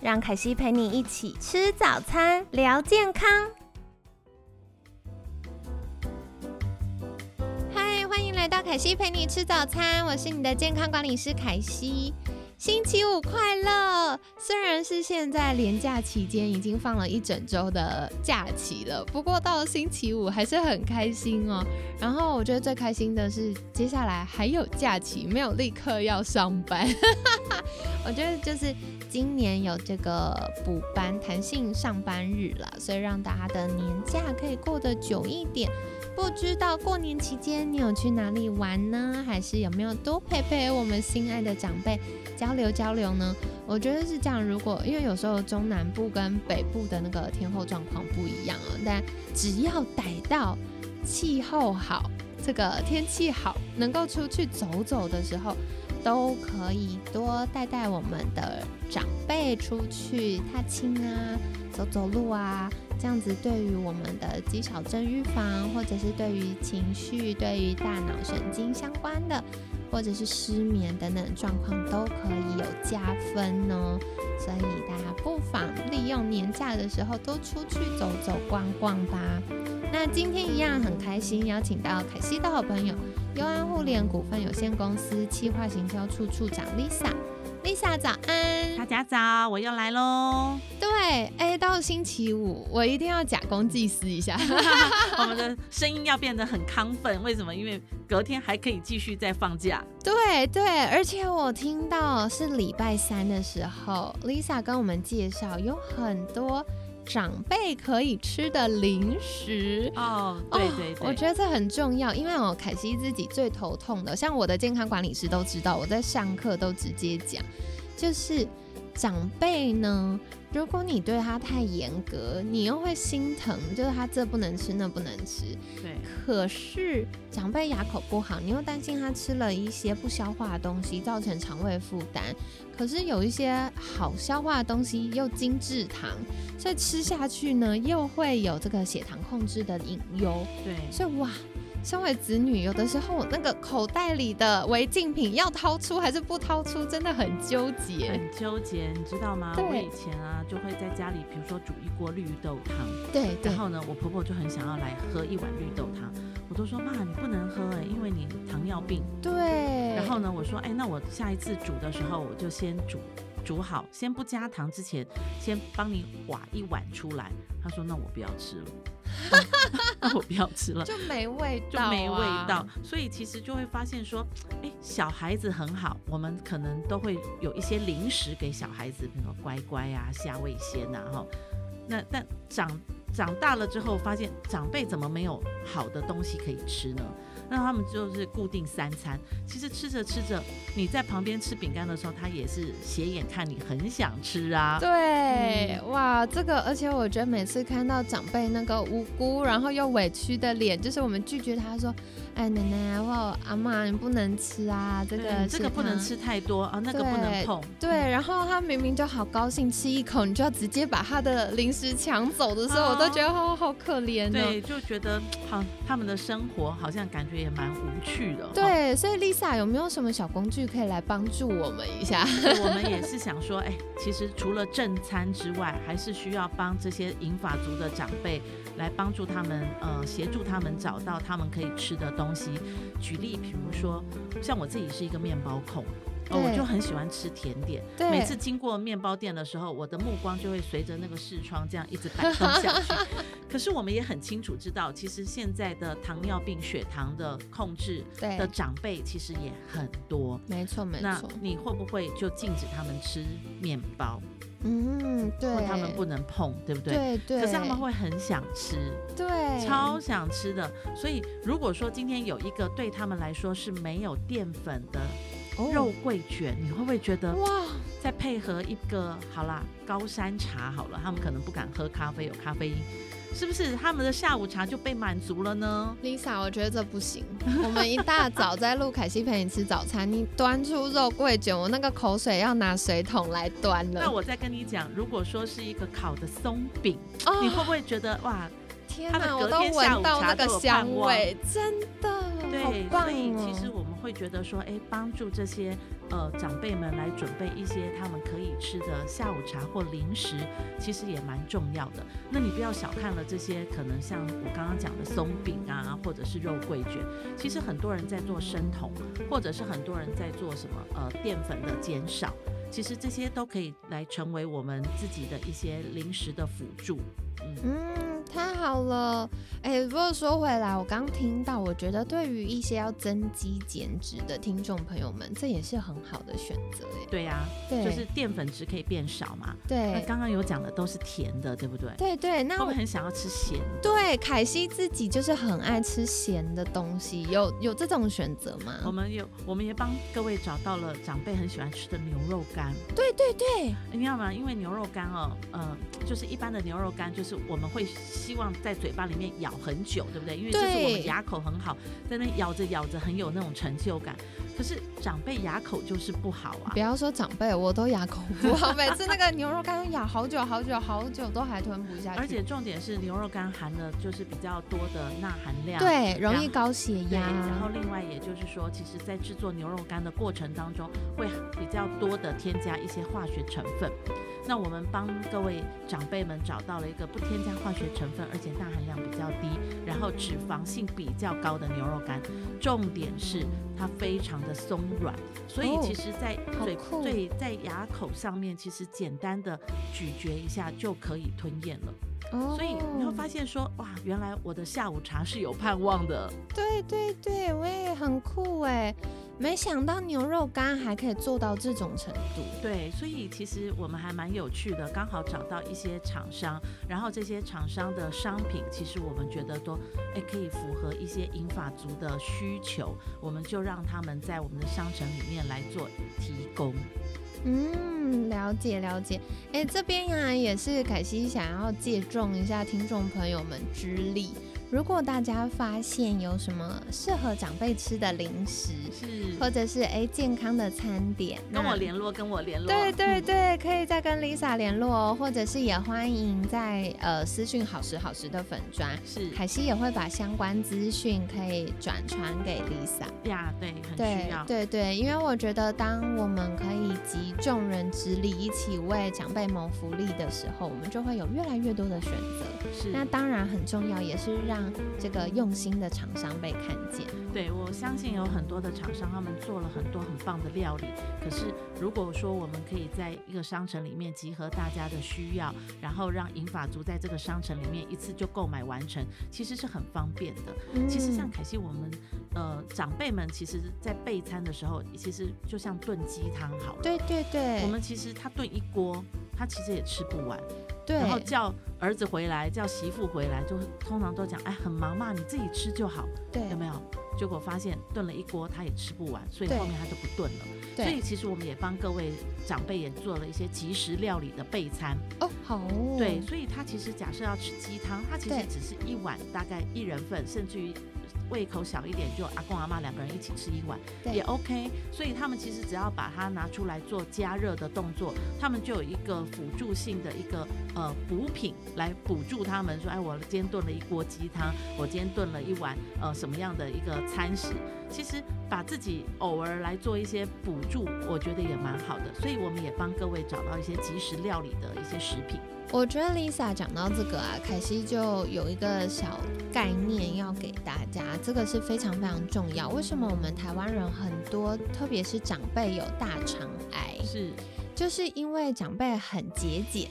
让凯西陪你一起吃早餐，聊健康。嗨，欢迎来到凯西陪你吃早餐，我是你的健康管理师凯西。星期五快乐！虽然是现在连假期间已经放了一整周的假期了，不过到了星期五还是很开心哦。然后我觉得最开心的是，接下来还有假期，没有立刻要上班。我觉得就是今年有这个补班弹性上班日了，所以让大家的年假可以过得久一点。不知道过年期间你有去哪里玩呢？还是有没有多陪陪我们心爱的长辈交流交流呢？我觉得是这样。如果因为有时候中南部跟北部的那个天候状况不一样啊，但只要逮到气候好，这个天气好，能够出去走走的时候，都可以多带带我们的长辈出去踏青啊，走走路啊。这样子对于我们的肌少症预防，或者是对于情绪、对于大脑神经相关的，或者是失眠等等状况，都可以有加分哦。所以大家不妨利用年假的时候多出去走走逛逛吧。那今天一样很开心，邀请到凯西的好朋友优安互联股份有限公司企划行销处处长 Lisa。Lisa 早安，大家早，我又来喽。对，哎，到星期五，我一定要假公济私一下，我们的声音要变得很亢奋。为什么？因为隔天还可以继续再放假。对对，而且我听到是礼拜三的时候，Lisa 跟我们介绍有很多。长辈可以吃的零食。哦，对对对，我觉得这很重要，因为哦凯西自己最头痛的，像我的健康管理师都知道，我在上课都直接讲，就是长辈呢。如果你对他太严格，你又会心疼，就是他这不能吃，那不能吃。对。可是长辈牙口不好，你又担心他吃了一些不消化的东西，造成肠胃负担。可是有一些好消化的东西又精致糖，所以吃下去呢，又会有这个血糖控制的隐忧。对。所以哇。身为子女，有的时候那个口袋里的违禁品要掏出还是不掏出，真的很纠结。很纠结，你知道吗？我以前啊，就会在家里，比如说煮一锅绿豆汤，对，然后呢，我婆婆就很想要来喝一碗绿豆汤，我都说妈，你不能喝哎，因为你糖尿病。对。然后呢，我说哎，那我下一次煮的时候，我就先煮煮好，先不加糖之前，先帮你挖一碗出来。他说那我不要吃了。那我不要吃了，就没味道，就没味道。所以其实就会发现说，哎，小孩子很好，我们可能都会有一些零食给小孩子，比如说乖乖啊、虾味鲜呐，哈。那但长长大了之后，发现长辈怎么没有好的东西可以吃呢？那他们就是固定三餐，其实吃着吃着，你在旁边吃饼干的时候，他也是斜眼看你，很想吃啊。对，哇，这个，而且我觉得每次看到长辈那个无辜然后又委屈的脸，就是我们拒绝他说。哎，奶奶或阿妈，你不能吃啊！这个这个不能吃太多啊，那个不能碰。对，然后他明明就好高兴，吃一口你就要直接把他的零食抢走的时候，我都觉得好好可怜。对，就觉得好，他们的生活好像感觉也蛮无趣的。对，所以 Lisa 有没有什么小工具可以来帮助我们一下？我们也是想说，哎，其实除了正餐之外，还是需要帮这些银发族的长辈来帮助他们，呃，协助他们找到他们可以吃的东。东西，举例，比如说，像我自己是一个面包控，哦，我就很喜欢吃甜点。每次经过面包店的时候，我的目光就会随着那个视窗这样一直摆动下去。可是我们也很清楚知道，其实现在的糖尿病、血糖的控制的长辈其实也很多。没错，没错。那你会不会就禁止他们吃面包？嗯，对，他们不能碰，对不对？对对。可是他们会很想吃，对，超想吃的。所以如果说今天有一个对他们来说是没有淀粉的肉桂卷，你会不会觉得哇，再配合一个好啦高山茶好了，他们可能不敢喝咖啡，有咖啡因，是不是他们的下午茶就被满足了呢？Lisa，我觉得这不行。我们一大早在录凯西陪你吃早餐，你端出肉桂卷，我那个口水要拿水桶来端了。那我再跟你讲，如果说是一个烤的松饼，哦你会不会觉得哇？天哪，我都闻到那个香味，真的好对，棒所以哦！其实我们会觉得说，哎，帮助这些呃长辈们来准备一些他们可以吃的下午茶或零食，其实也蛮重要的。那你不要小看了这些，可能像我刚刚讲的松饼啊，或者是肉桂卷，其实很多人在做生酮，或者是很多人在做什么呃淀粉的减少。其实这些都可以来成为我们自己的一些零食的辅助。嗯，嗯，好了。哎，不过说回来，我刚听到，我觉得对于一些要增肌减脂的听众朋友们，这也是很好的选择。哎，对呀、对，就是淀粉质可以变少嘛。对那对刚刚有讲的都是甜的，对不对？对对。那我会很想要吃咸的？对凯西自己就是很爱吃咸的东西，有有这种选择吗？我们有，我们也帮各位找到了长辈很喜欢吃的牛肉干。对对对，你知道吗？因为牛肉干哦，呃，就是一般的牛肉干，就是我们会希望在嘴巴里面咬很久，对不对？因为这是我们牙口很好，在那咬着咬着很有那种成就感。可是长辈牙口就是不好啊不。要说长辈，我都牙口不好，每次那个牛肉干咬好久好久好久都还吞不下去，而且重点是牛肉干含的就是比较多的钠含量，对容易高血，压，然后另外也就是说，其实在制作牛肉干的过程当中，会比较多的添加一些化学成分。那我们帮各位长辈们找到了一个不添加化学成分，而且钠含量比较低，然后脂肪性比较高的牛肉干。重点是它非常的松软，所以哦其实在嘴、对在牙口上面，其实简单的咀嚼一下就可以吞咽了。哦所以你会发现说，哇，原来我的下午茶是有盼望的。对对对，我也很酷哎，没想到牛肉干还可以做到这种程度。对，所以其实我们还蛮有趣的，刚好找到一些厂商，然后这些厂商的商品，其实我们觉得都哎可以符合一些银发族的需求，我们就让他们在我们的商城里面来做提供。嗯，了解了解。哎，这边呀也是凯西想要借重一下听众朋友们之力。如果大家发现有什么适合长辈吃的零食，是，或者是哎健康的餐点，跟我联络，跟我联络。对对嗯对，可以再跟 Lisa 联络哦，或者是也欢迎在呃私讯好时好时的粉砖，是凯西也会把相关资讯可以转传给 Lisa。呀，对，很需对要。对对，因为我觉得当我们可以集众人之力，一起为长辈谋福利的时候，我们就会有越来越多的选择。是，那当然很重要，也是让这个用心的厂商被看见。对，我相信有很多的厂商，他们做了很多很棒的料理。可是，如果说我们可以在一个商城里面集合大家的需要，然后让银发族在这个商城里面一次就购买完成，其实是很方便的。其实像嗯凯西，我们呃长辈们，其实在备餐的时候，其实就像炖鸡汤好了。对对对，我们其实他炖一锅，他其实也吃不完。对然后叫儿子回来，叫媳妇回来，就通常都讲，哎，很忙嘛，你自己吃就好。对有没有？结果发现炖了一锅，他也吃不完，所以后面他就不炖了。对所以其实我们也帮各位长辈也做了一些即食料理的备餐。哦好哦对，所以他其实假设要吃鸡汤，他其实只是一碗，大概一人份，甚至于胃口小一点，就阿公阿妈两个人一起吃一碗对也 OK。所以他们其实只要把它拿出来做加热的动作，他们就有一个辅助性的一个呃补品来补助他们说，哎，我今天炖了一锅鸡汤，我今天炖了一碗呃什么样的一个餐食。其实把自己偶尔来做一些补助，我觉得也蛮好的。所以我们也帮各位找到一些即时料理的一些食品。我觉得 Lisa 讲到这个啊，凯西就有一个小概念要给大家，这个是非常非常重要。为什么我们台湾人很多，特别是长辈有大肠癌，是，就是因为长辈很节俭。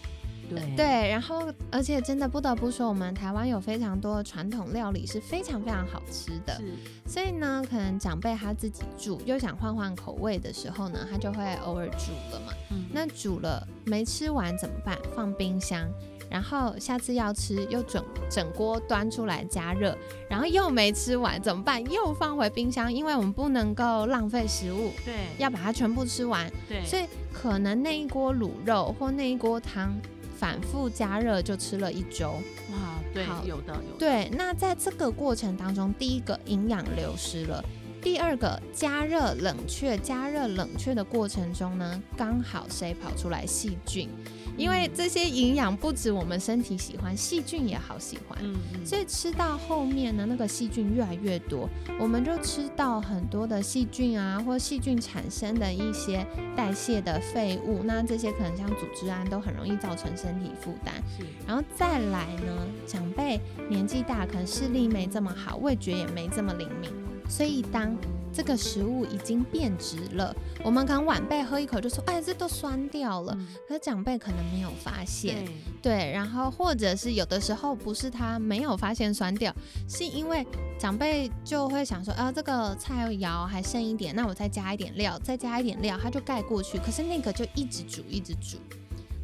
对对，然后而且真的不得不说，我们台湾有非常多的传统料理是非常非常好吃的。是，所以呢，可能长辈他自己煮又想换换口味的时候呢，他就会偶尔煮了嘛。嗯，那煮了没吃完怎么办？放冰箱，然后下次要吃又整整锅端出来加热，然后又没吃完怎么办？又放回冰箱，因为我们不能够浪费食物，对，要把它全部吃完。对，所以可能那一锅卤肉或那一锅汤反复加热就吃了一周。哇，对好，有的有的，对，那在这个过程当中，第一个营养流失了，第二个加热冷却，加热冷却的过程中呢，刚好谁跑出来细菌，因为这些营养不止我们身体喜欢，细菌也好喜欢。嗯嗯，所以吃到后面呢，那个细菌越来越多，我们就吃到很多的细菌啊，或细菌产生的一些代谢的废物，那这些可能像组织胺都很容易造成身体负担。是然后再来呢，长辈年纪大，可能视力没这么好，味觉也没这么灵敏，所以当这个食物已经变质了，我们可能晚辈喝一口就说，哎，这都酸掉了。嗯可是长辈可能没有发现，对，对，然后或者是有的时候不是他没有发现酸掉，是因为长辈就会想说，啊，这个菜肴还剩一点，那我再加一点料，再加一点料，它就盖过去。可是那个就一直煮，一直煮。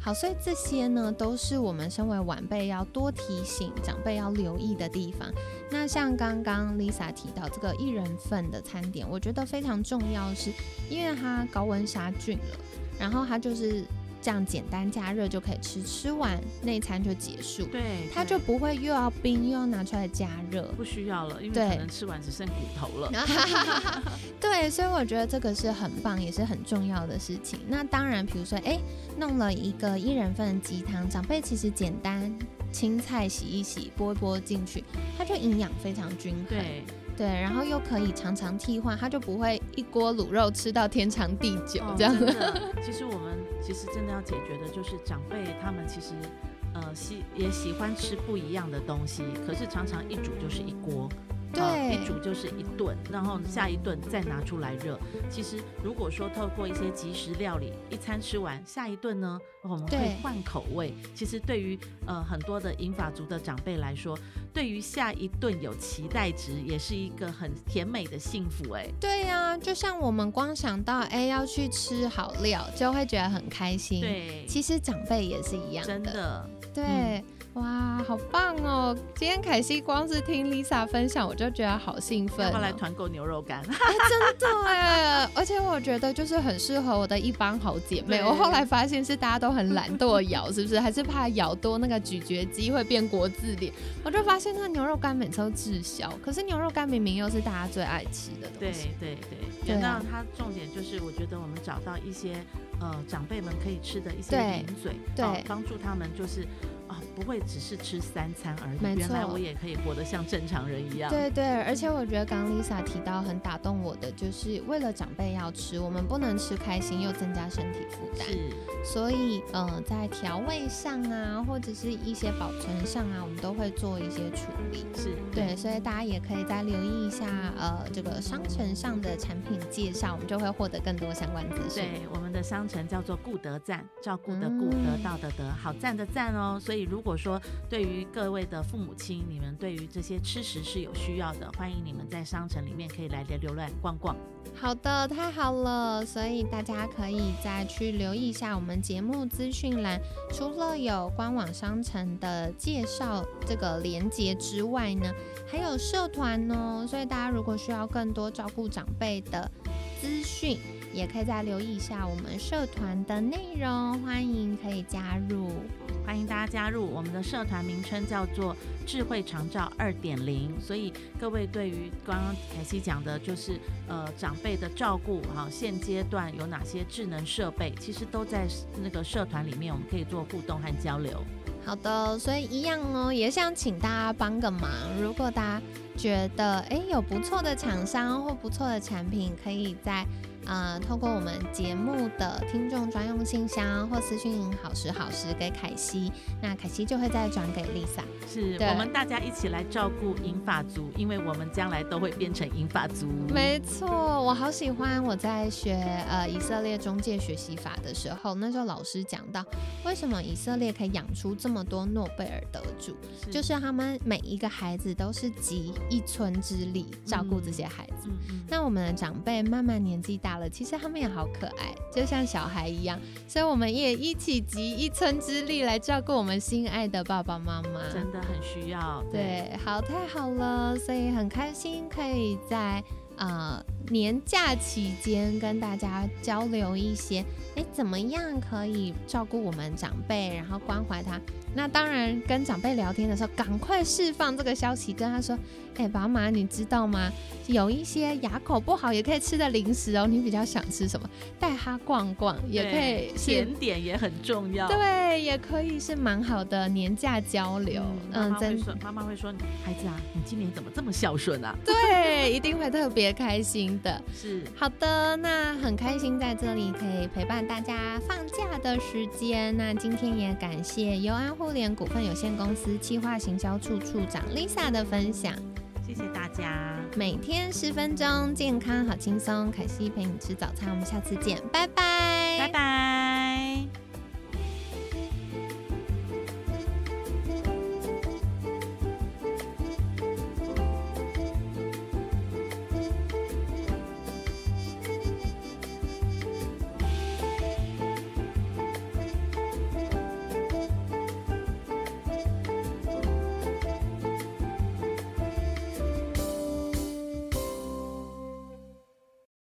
好，所以这些呢，都是我们身为晚辈要多提醒长辈要留意的地方。那像刚刚 Lisa 提到这个一人份的餐点，我觉得非常重要是，因为它高温杀菌了，然后它就是这样简单加热就可以吃，吃完那一餐就结束，对，它就不会又要冰又要拿出来加热。不需要了，因为可能吃完只剩骨头了。对，所以我觉得这个是很棒，也是很重要的事情。那当然，比如说，哎，弄了一个一人份的鸡汤，长辈其实简单青菜洗一洗，拨一拨进去，它就营养非常均衡。对，对，然后又可以常常替换，它就不会一锅卤肉吃到天长地久哦这样子。其实我们 其实真的要解决的就是长辈他们其实呃喜也喜欢吃不一样的东西，可是常常一煮就是一锅。呃对一煮就是一顿，然后下一顿再拿出来热。其实如果说透过一些即食料理，一餐吃完，下一顿呢，我们可以换口味。其实对于呃很多的银发族的长辈来说，对于下一顿有期待值，也是一个很甜美的幸福。哎，对呀、就像我们光想到哎要去吃好料，就会觉得很开心。，对，其实长辈也是一样真的，对，哇，好棒哦！今天凯西光是听 Lisa 分享，我就觉得好兴奋、要不要来哦。团购牛肉干？真的，而且我觉得就是很适合我的一帮好姐妹。我后来发现是大家都很懒惰咬，是不是？还是怕咬多那个咀嚼肌会变国字脸？我就发现那牛肉干每次都滞销，可是牛肉干明明又是大家最爱吃的东对西。对对，对啊那它重点就是，我觉得我们找到一些呃长辈们可以吃的一些对零嘴，对哦帮助他们就是啊、不会只是吃三餐而没已，原来错我也可以活得像正常人一样。对对，而且我觉得刚刚 Lisa 提到很打动我的，就是为了长辈要吃，我们不能吃开心又增加身体负担。是，所以，呃，在调味上啊，或者是一些保存上啊，我们都会做一些处理。是，对，所以大家也可以再留意一下，呃，这个商城上的产品介绍，我们就会获得更多相关资讯。对，我们的商城叫做顾德赞，照顾的顾，嗯得到的得，好赞的赞哦。所以如如果说对于各位的父母亲，你们对于这些吃食是有需要的，欢迎你们在商城里面可以来浏览逛逛。好的，太好了，所以大家可以再去留意一下我们节目资讯栏，除了有官网商城的介绍这个连接之外呢，还有社团哦，所以大家如果需要更多照顾长辈的资讯，也可以再留意一下我们社团的内容，欢迎可以加入。欢迎大家加入我们的社团，名称叫做“智慧长照二点零”。所以各位对于刚刚凯西讲的，就是呃长辈的照顾，哈，现阶段有哪些智能设备，其实都在那个社团里面，我们可以做互动和交流。好的，所以一样哦，也想请大家帮个忙。如果大家觉得诶有不错的厂商或不错的产品，可以在呃透过我们节目的听众专用信箱或私讯好时好时给凯西，那凯西就会再转给 Lisa。是我们大家一起来照顾银发族，因为我们将来都会变成银发族。没错，我好喜欢我在学呃以色列中介学习法的时候，那时候老师讲到为什么以色列可以养出这么多诺贝尔得主，就是他们每一个孩子都是集一村之力照顾这些孩子。嗯嗯，那我们的长辈慢慢年纪大了，其实他们也好可爱，就像小孩一样，所以我们也一起集一村之力来照顾我们心爱的爸爸妈妈。真的很需要。对，好，太好了，所以很开心可以在呃年假期间跟大家交流一些，哎，怎么样可以照顾我们长辈，然后关怀他。那当然，跟长辈聊天的时候，赶快释放这个消息，跟他说：“哎，宝马，你知道吗？有一些牙口不好也可以吃的零食哦。你比较想吃什么？带他逛逛也可以，甜点也很重要。对，也可以是蛮好的年假交流。嗯，真妈妈会说：孩子啊，你今年怎么这么孝顺啊？对，一定会特别开心的。是好的，那很开心在这里可以陪伴大家放假的时间。那今天也感谢尤安。互联股份有限公司企划行销处处长 Lisa 的分享，谢谢大家。每天十分钟，健康好轻松。凯西陪你吃早餐，我们下次见，拜拜。